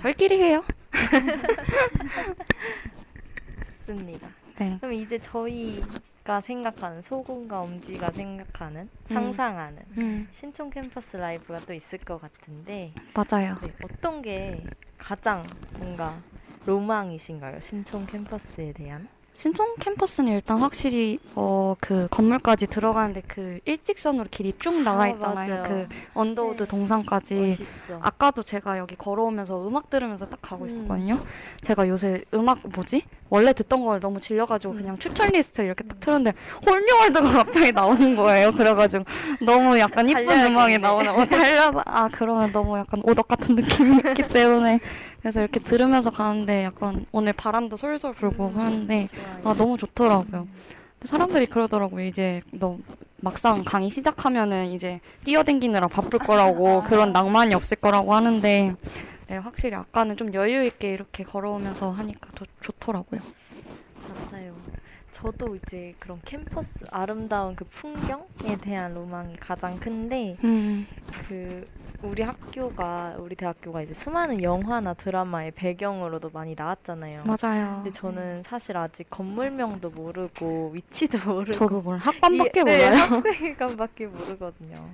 저희끼리 해요. 좋습니다. 네. 그럼 이제 저희가 생각하는 소금과 엄지가 생각하는 상상하는 음 신촌 캠퍼스 라이브가 또 있을 것 같은데 맞아요. 네, 어떤 게 가장 뭔가 로망이신가요? 신촌 캠퍼스에 대한? 신촌 캠퍼스는 일단 확실히 어 그 건물까지 들어가는데 그 일직선으로 길이 쭉 아, 있잖아요. 맞아요. 그 언더우드 네. 동상까지. 멋있어. 아까도 제가 여기 걸어오면서 음악 들으면서 딱 가고 음. 있었거든요. 제가 요새 음악 뭐지? 원래 듣던 걸 너무 질려가지고 음. 그냥 추천 리스트를 이렇게 딱 틀었는데 Whole New World가 갑자기 나오는 거예요. 그래가지고 너무 약간 이쁜. 음악이 나오는 어, 달려 아 그러면 너무 약간 오덕 같은 느낌이 있기 때문에 그래서 이렇게 들으면서 가는데 약간 오늘 바람도 솔솔 불고 하는데 좋아요. 아 너무 좋더라고요. 사람들이 그러더라고요. 이제 너 막상 강의 시작하면은 이제 뛰어댕기느라 바쁠 거라고 그런 낭만이 없을 거라고 하는데 네, 확실히 아까는 좀 여유 있게 이렇게 걸어오면서 하니까 더 좋더라고요. 맞아요. 저도 이제 그런 캠퍼스 아름다운 그 풍경에 대한 로망이 가장 큰데 음, 그 우리 학교가 우리 대학교가 이제 수많은 영화나 드라마의 배경으로도 많이 나왔잖아요. 맞아요. 근데 저는 사실 아직 건물명도 모르고 위치도 모르고 저도 뭘 학관밖에 이- 네, 몰라요. 학생회관밖에 모르거든요.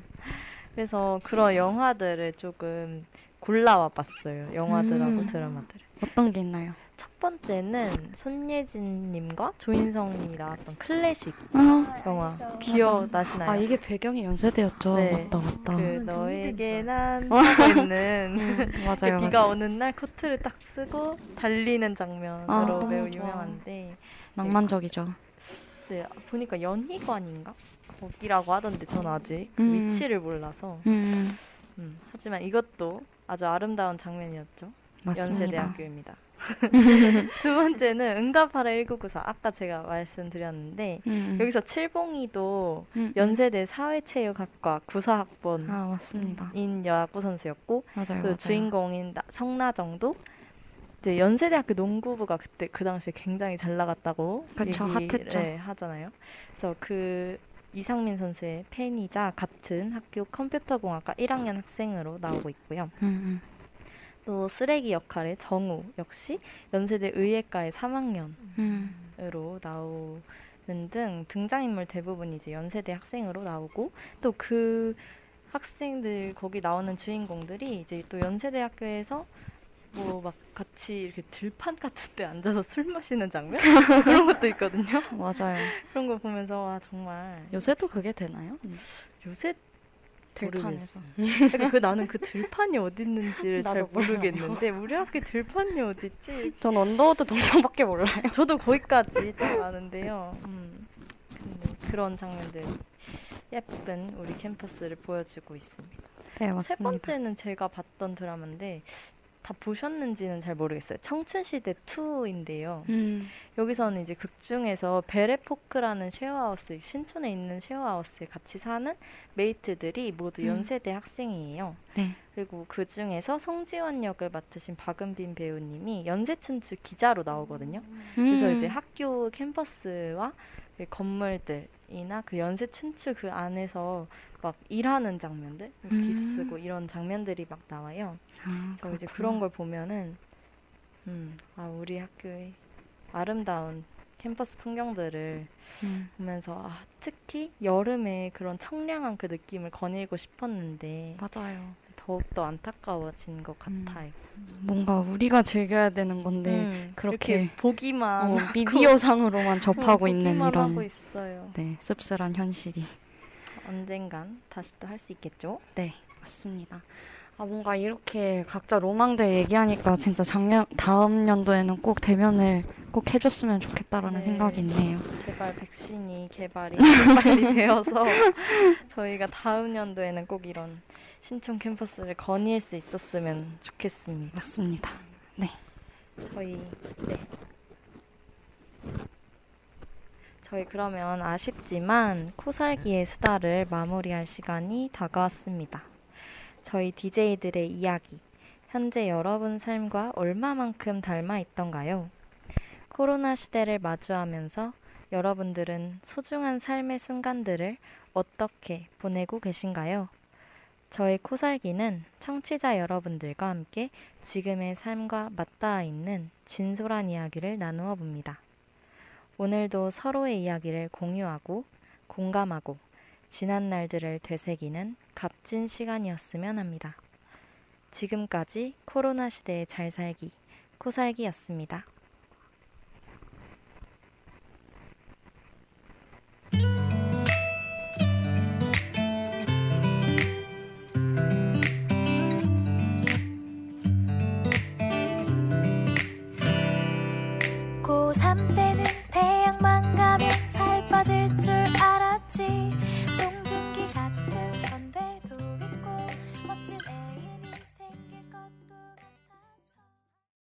그래서 그런 영화들을 조금 골라와 봤어요. 영화들하고 음. 드라마들을. 어떤 게 있나요? 첫 번째는 손예진님과 조인성님이 나왔던 클래식 아, 영화 알죠. 기억나시나요? 아 이게 배경이 연세대였죠. 네. 맞다 맞다. 그 너에게 난 있는 음, 그 맞아요. 비가 맞아요. 오는 날 코트를 딱 쓰고 달리는 장면으로 아, 너무 매우 좋아. 유명한데 낭만적이죠. 네, 보니까 연희관인가 거기라고 하던데 전 아직 그 음. 위치를 몰라서 음, 음, 하지만 이것도 아주 아름다운 장면이었죠. 맞습니다. 연세대학교입니다. 두 번째는 응답하라 1994 아까 제가 말씀드렸는데 음, 여기서 칠봉이도 음, 연세대 사회체육학과 구사학번인 아 맞습니다. 여학부 선수였고 맞아요. 그 맞아요. 주인공인 나- 성나정도 이제 연세대학교 농구부가 그때 그 당시에 굉장히 잘 나갔다고 그쵸, 얘기를 핫했죠. 하잖아요. 그래서 그 이상민 선수의 팬이자 같은 학교 컴퓨터공학과 1학년 학생으로 나오고 있고요. 음, 또 쓰레기 역할의 정우 역시 연세대 의예과의 3학년으로 음, 음. 나오는 등 등장인물 대부분 이제 연세대 학생으로 나오고 또 그 학생들 거기 나오는 주인공들이 이제 또 연세대 학교에서 뭐 막 같이 이렇게 들판 같은 데 앉아서 술 마시는 장면 그런 것도 있거든요. 맞아요. 그런 거 보면서 와 정말 요새도 그게 되나요? 요새 들판에서. 그러니까 그 나는 그 들판이 어디 있는지를 잘. 모르겠는데 우리 학교 들판이 어디 있지? 전 언더우드 동상밖에 몰라요. 저도 거기까지 딱 아는데요. 음, 그런 장면들 예쁜 우리 캠퍼스를 보여주고 있습니다. 네, 세 맞습니다. 번째는 제가 봤던 드라마인데 다 보셨는지는 잘 모르겠어요. 청춘시대 2인데요. 음, 여기서는 이제 극 중에서 벨에포크라는 share house, 신촌에 있는 쉐어하우스에 같이 사는 mate들이 모두 음. 연세대 학생이에요. 네. 그리고 그 중에서 송지원 역을 맡으신 박은빈 배우님이 연세춘추 기자로 나오거든요. 그래서 음, 이제 학교 캠퍼스와 그 건물들 이나 그 연세춘추 그 안에서 막 일하는 장면들, 뭐 음. 기스 쓰고 이런 장면들이 막 나와요. 아, 그래서 이제 그렇구나. 그런 걸 보면은 음, 아 우리 학교의 아름다운 캠퍼스 풍경들을 음, 보면서 아, 특히 여름에 그런 청량한 그 느낌을 거닐고 싶었는데 맞아요. 더욱더 안타까워진 것 음. 같아요. 뭔가 우리가 즐겨야 되는 건데 음, 그렇게 보기만 어, 미디어상으로만 접하고 어, 있는 보기만 이런 하고 있어요. 네, 씁쓸한 현실이 언젠간 다시 또 할 수 있겠죠. 네, 맞습니다. 아, 뭔가 이렇게 각자 로망들 얘기하니까 진짜 작년 다음 연도에는 꼭 대면을 꼭 해줬으면 좋겠다라는 네. 생각이 있네요. 제발 백신이 개발이 빨리 되어서 저희가 다음 연도에는 꼭 이런 신촌 캠퍼스를 거닐 수 있었으면 좋겠습니다. 맞습니다. 저희 네. 저희 그러면 아쉽지만 코살기의 수다를 마무리할 시간이 다가왔습니다. 저희 DJ들의 이야기, 현재 여러분 삶과 얼마만큼 닮아 있던가요? 코로나 시대를 마주하면서 여러분들은 소중한 삶의 순간들을 어떻게 보내고 계신가요? 저희 코살기는 청취자 여러분들과 함께 지금의 삶과 맞닿아 있는 진솔한 이야기를 나누어 봅니다. 오늘도 서로의 이야기를 공유하고 공감하고 지난 날들을 되새기는 값진 시간이었으면 합니다. 지금까지 코로나 시대의 잘 살기, 코살기였습니다.